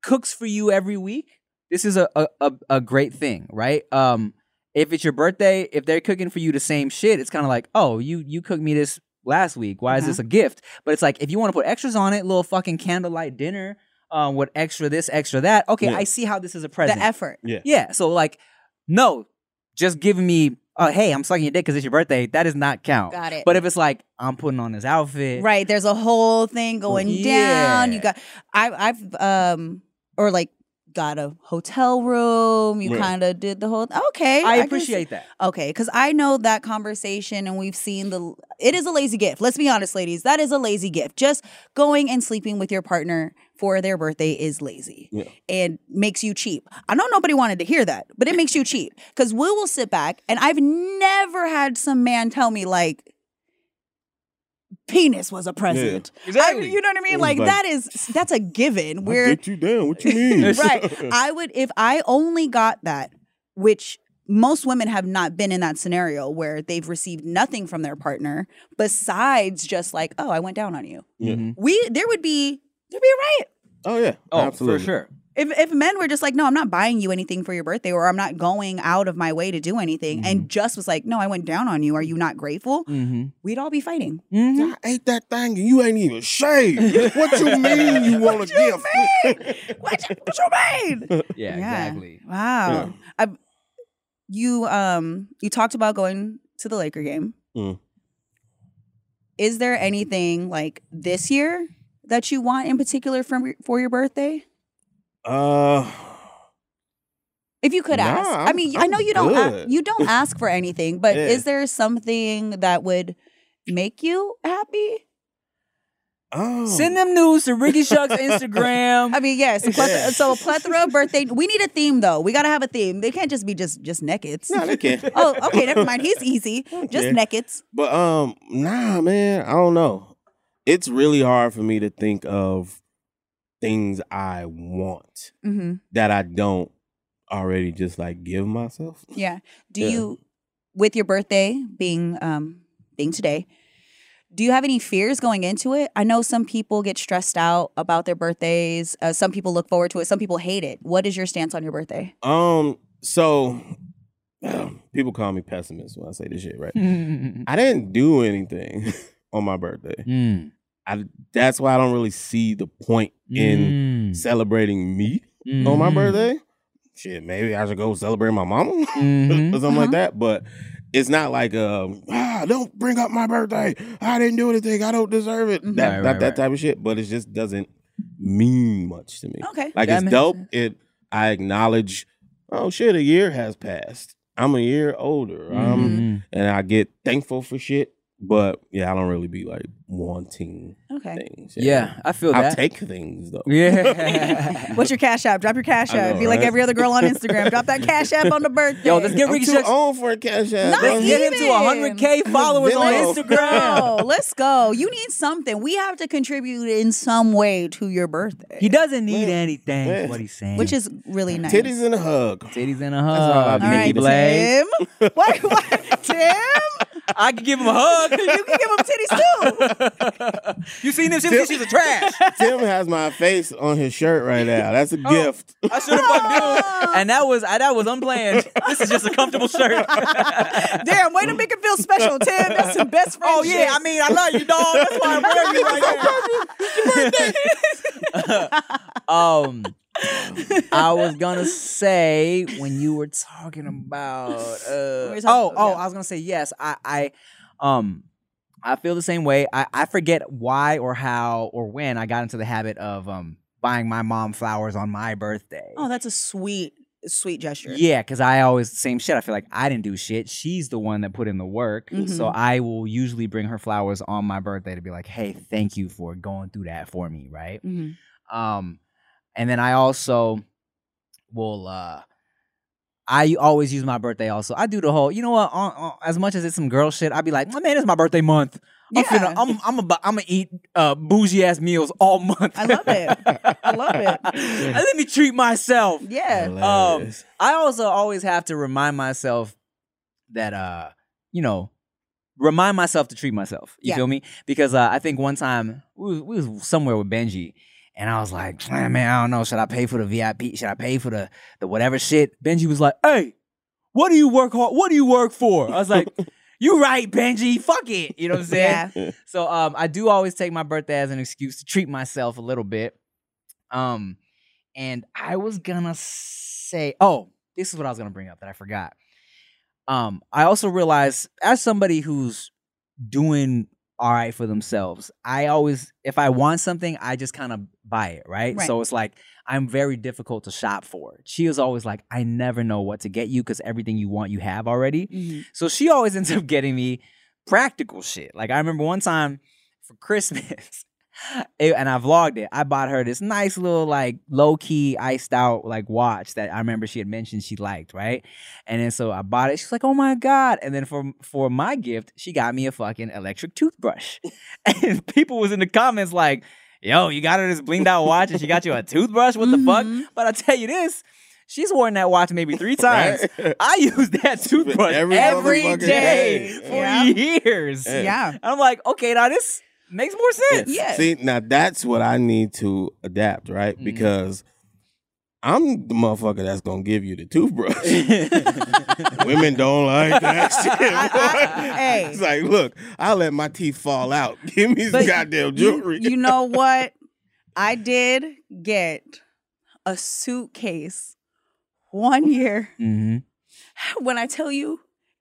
cooks for you every week this is a a, a, a great thing right um if it's your birthday if they're cooking for you the same shit it's kind of like oh you you cooked me this last week why is Uh-huh. this a gift but it's like if you want to put extras on it little fucking candlelight dinner um, with extra this, extra that. Okay, Yeah. I see how this is a present. The effort. Yeah. yeah, so like, no, just giving me, uh, hey, I'm sucking your dick because it's your birthday. That does not count. Got it. But if it's like I'm putting on this outfit, Right. There's a whole thing going down. You got I I've um or like got a hotel room. You kind of did the whole okay. I can appreciate see- that. Okay, because I know that conversation and we've seen the it is a lazy gift. Let's be honest, ladies. That is a lazy gift. Just going and sleeping with your partner for their birthday is lazy Yeah. and makes you cheap. I know nobody wanted to hear that, but it makes you cheap. Because we will sit back and I've never had some man tell me like penis was a present. I- Exactly. you know what I mean? It's Like, like- that is that's a given. We're Get you down. What you mean? right. I would if I only got that, which most women have not been in that scenario where they've received nothing from their partner besides just like, oh, I went down on you. Yeah. Mhm. We there would be there'd be a riot. Oh yeah. Oh, absolutely. for sure. If if men were just like, no, I'm not buying you anything for your birthday, or I'm not going out of my way to do anything, and just was like, no, I went down on you. Are you not grateful? Mm-hmm. We'd all be fighting. Mm-hmm. I ate that thing and you ain't even shaved. what you mean you want to give? what, you- what you mean? Yeah, Yeah. exactly. Wow. Yeah. I've, you um you talked about going to the Laker game. Mm. Is there anything like this year that you want in particular from for your birthday? Uh, If you could Nah, ask. I I'm- mean, I I'm know you don't a- you don't ask for anything, but Yeah. is there something that would make you happy? oh. Send them news to Ricky Shucks Instagram. I mean, yes. a plethora- Yeah. So a plethora of birthday. We need a theme though. We got to have a theme. They can't just be just just nakeds. No, they can't. oh, okay. Never mind. He's easy. Just Okay. nakeds. But um, nah, man, I don't know. It's really hard for me to think of things I want hmm that I don't already just like give myself. Yeah. Do Yeah. you, with your birthday being um being today, do you have any fears going into it? I know some people get stressed out about their birthdays. Uh, some people look forward to it. Some people hate it. What is your stance on your birthday? Um, so people call me pessimist when I say this shit, right? I didn't do anything on my birthday. Mm. I that's why I don't really see the point in Mm. celebrating me on Mm-hmm. my birthday. Shit, maybe I should go celebrate my mama Mhm. or something like Uh-huh. that. But it's not like um, ah, don't bring up my birthday. I didn't do anything. I don't deserve it. Mhm. That Right, not right, that right. type of shit. But it just doesn't mean much to me. Okay. Like That it's dope. sense. It I acknowledge. Oh shit, a year has passed. I'm a year older. Um, Mhm. and I get thankful for shit. But yeah, I don't really be like wanting Okay. things. Yeah, I feel I'll that. take things though. Yeah. What's your cash app? Drop your cash app. know, Be like every other girl on Instagram. Drop that cash app on the birthday. Yo, let's get I'm Ricky too Shucks. old for a cash app. Not. Let's get him to 100k followers on Instagram. go. Let's go. You need something. We have to contribute in some way to your birthday, He doesn't need Yeah. anything. Yeah. is What he's saying. which is really nice. Titties and a hug. titties and a hug. need. All Nikki right, Tim. what? what? Tim? I can give him a hug. You can give him titties too. you seen them? She's she's a trash. Tim has my face on his shirt right now. That's a Oh. gift. I should have fucked dude. And that was I, that was unplanned. This is just a comfortable shirt. Damn, way to make it feel special, Tim. That's the best friend Oh yeah, shit. I mean I love you, dog. That's why I'm wearing you right now. um, I was gonna say when you were talking about uh, were talking oh about- oh yeah. I was gonna say yes I I um I feel the same way. I I forget why or how or when I got into the habit of um buying my mom flowers on my birthday. Oh, that's a sweet, sweet gesture. Yeah, because I always same shit. I feel like I didn't do shit. She's the one that put in the work. So Mhm. I will usually bring her flowers on my birthday to be like, hey, thank you for going through that for me, right? Mhm. Um, and then I also will uh I always use my birthday also. I do the whole, you know what, on, on, as much as it's some girl shit, I'd be like, my man, it's my birthday month. I'm Yeah. finna, I'm I'm about, I'm gonna eat uh bougie ass meals all month. I love it. I love it. And Let me treat myself. Yeah. Hilarious. I also always have to remind myself that uh, you know, remind myself to treat myself. You Yeah. feel me? Because uh, I think one time we was, we was somewhere with Benji, and I was like, man, I don't know. Should I pay for the VIP? Should I pay for the the whatever shit? Benji was like, hey, what do you work hard? What do you work for? I was like. You right, Benji. Fuck it. You know what I'm saying? Yeah. So um, I do always take my birthday as an excuse to treat myself a little bit. Um, and I was gonna say, oh, this is what I was gonna bring up that I forgot. Um, I also realized as somebody who's doing all right for themselves, I always, if I want something, I just kind of buy it, right? Right. So it's like I'm very difficult to shop for. She is always like, I never know what to get you because everything you want, you have already. Mhm. So she always ends up getting me practical shit. Like I remember one time for Christmas, It- and I vlogged it. I bought her this nice little like low key iced out like watch that I remember she had mentioned she liked, right? And then so I bought it. She's like, "Oh my god!" And then for for my gift, she got me a fucking electric toothbrush. and people was in the comments like, "Yo, you got her this blinged out watch, and she got you a toothbrush? What the fuck?" Mhm. But I tell you this. She's worn that watch maybe three times. Right? I use that toothbrush Every every, day day. for Yeah. years. Yeah. Yeah. I'm like, okay, now this makes more sense. Yeah. See, now that's what I need to adapt, right? Mhm. Because I'm the motherfucker that's gonna give you the toothbrush. Women don't like that shit. boy. Hey. It's like, look, I'll let my teeth fall out. Give me some goddamn jewelry. you know what? I did get a suitcase one year. hmm When I tell you,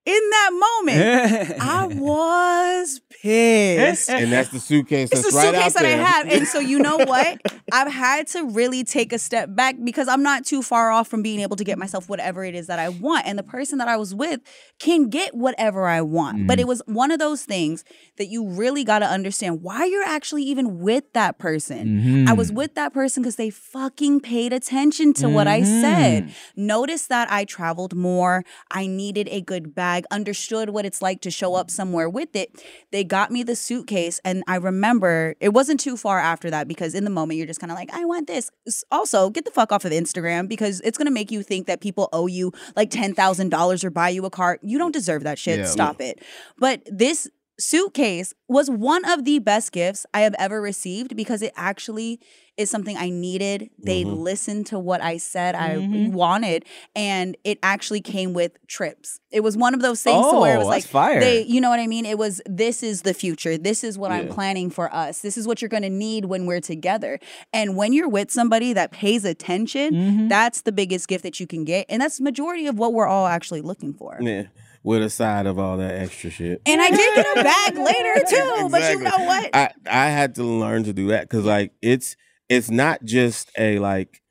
in that moment, I was pissed. and that's the suitcase It's that's right out suitcase that I have. And so, you know what? I've had to really take a step back because I'm not too far off from being able to get myself whatever it is that I want. And the person that I was with can get whatever I want. But Mhm. it was one of those things that you really got to understand why you're actually even with that person. I was with that person because they fucking paid attention to what I said. Mhm. Notice that I traveled more. I needed a good bag, understood what it's like to show up somewhere with it. They got me the suitcase. And I remember it wasn't too far after that because in the moment you're just kind of like, I want this. Also, get the fuck off of Instagram because it's going to make you think that people owe you like $10,000 or buy you a car. You don't deserve that shit. Yeah. Stop it. But this suitcase was one of the best gifts I have ever received because it actually is something I needed. They Mhm. listened to what I said I Mhm. wanted, and it actually came with trips. It was one of those things to where it Oh, was like fire. they, you know what I mean? It was this is the future. This is what I'm planning for us. This is what you're going to need when we're together. And when you're with somebody that pays attention, Mhm. that's the biggest gift that you can get, and that's the majority of what we're all actually looking for. Yeah, with a side of all that extra shit. And I did get a bag later too, but you know what? I I had to learn to do that because like it's it's not just a like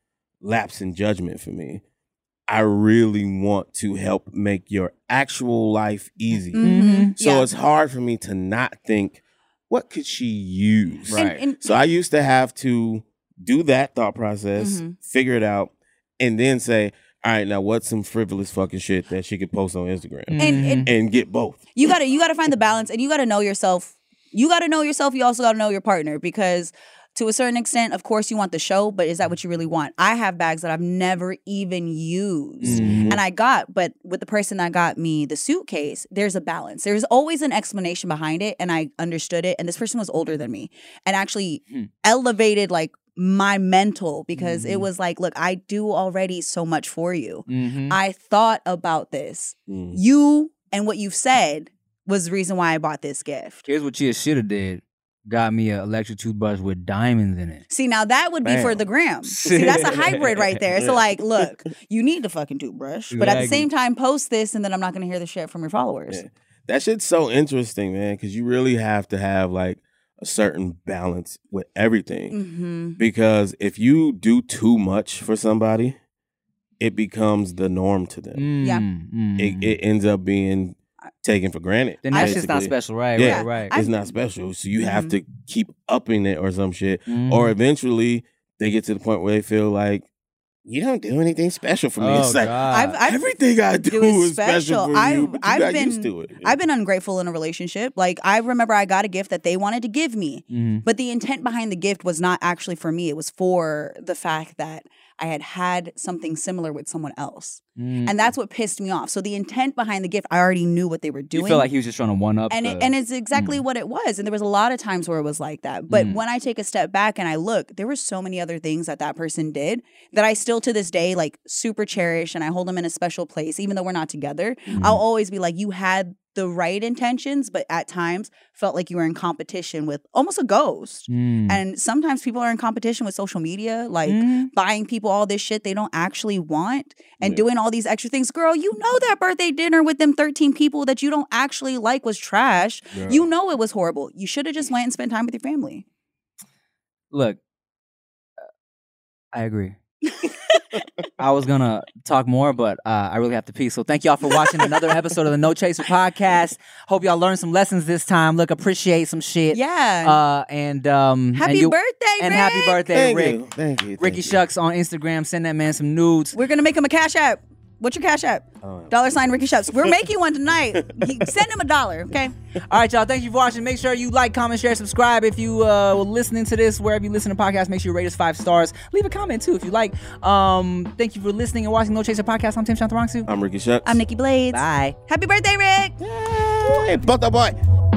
lapse in judgment for me. I really want to help make your actual life easy. Mhm. So Yeah. it's hard for me to not think, what could she use? Right. And- and- So I used to have to do that thought process, Mhm. figure it out, and then say, all right, now what's some frivolous fucking shit that she could post on Instagram and, and and get both? you gotta you gotta find the balance and you gotta know yourself you gotta know yourself you also gotta know your partner because to a certain extent of course you want the show but is that what you really want i have bags that i've never even used Mhm. and i got but with the person that got me the suitcase there's a balance there's always an explanation behind it and i understood it and this person was older than me and actually Hmm. elevated like my mental because it Mhm. was like look i do already so much for you Mhm. i thought about this Mm. you and what you've said was the reason why I bought this gift. Here's what you should have did. Got me an electric toothbrush with diamonds in it. See, now that would be for the gram. See, that's a hybrid right there. So, like, look, you need the fucking toothbrush, but at the same time, post this, and then I'm not going to hear the shit from your followers. Yeah. That shit's so interesting, man, because you really have to have like a certain balance with everything. Mm-hmm. Because if you do too much for somebody, it becomes the norm to them. Yeah. Mm, It, mm. it ends up being taken for granted. then that's just not special, right? Yeah. Right, right. It's not special. So you have Mhm. to keep upping it or some shit. Mhm. Or eventually they get to the point where they feel like, you don't do anything special for me. oh, it's like, God. I've- I've- everything I do do is is special, special. for I've- you, but you I've got been- used to it. I've been ungrateful in a relationship. Like, I remember I got a gift that they wanted to give me, Mhm. but the intent behind the gift was not actually for me. It was for the fact that I had had something similar with someone else. Mm. And that's what pissed me off. So, the intent behind the gift, I already knew what they were doing. you feel like he was just trying to one up. and the, it, and it's exactly what it was and there was a lot of times where it was like that but Mm. when i take a step back and i look there were so many other things that that person did that i still to this day like super cherish and i hold them in a special place even though we're not together Mm-hmm. i'll always be like you had the right intentions but at times felt like you were in competition with almost a ghost Mm. and sometimes people are in competition with social media like Mhm. buying people all this shit they don't actually want and Yeah. doing all these extra things. Girl, you know that birthday dinner with them 13 people that you don't actually like was trash. Girl. You know it was horrible. You should have just went and spent time with your family. Look, uh, I agree. I was gonna talk more, but uh, I really have to pee. So thank y'all for watching another episode of the No Chaser podcast. Hope y'all learned some lessons this time. Look, appreciate some shit. Yeah. Uh, and um, happy and you- birthday, and Rick. happy birthday, Thank Rick. you. Thank you. thank Ricky you. Shucks on Instagram. Send that man some nudes. We're gonna make him a cash app. What's your cash app? Oh. Dollar sign Ricky Shucks. We're making one tonight. Send him a dollar, okay? All right, y'all. Thank you for watching. Make sure you like, comment, share, subscribe. If you uh, were listening to this wherever you listen to podcasts, make sure you rate us five stars. Leave a comment too if you like. Um, thank you for listening and watching No Chaser podcast. I'm Tim Chantarangsu. I'm Ricky Shucks. I'm Nikki Blades. Bye. Happy birthday, Rick. Hey, butter boy.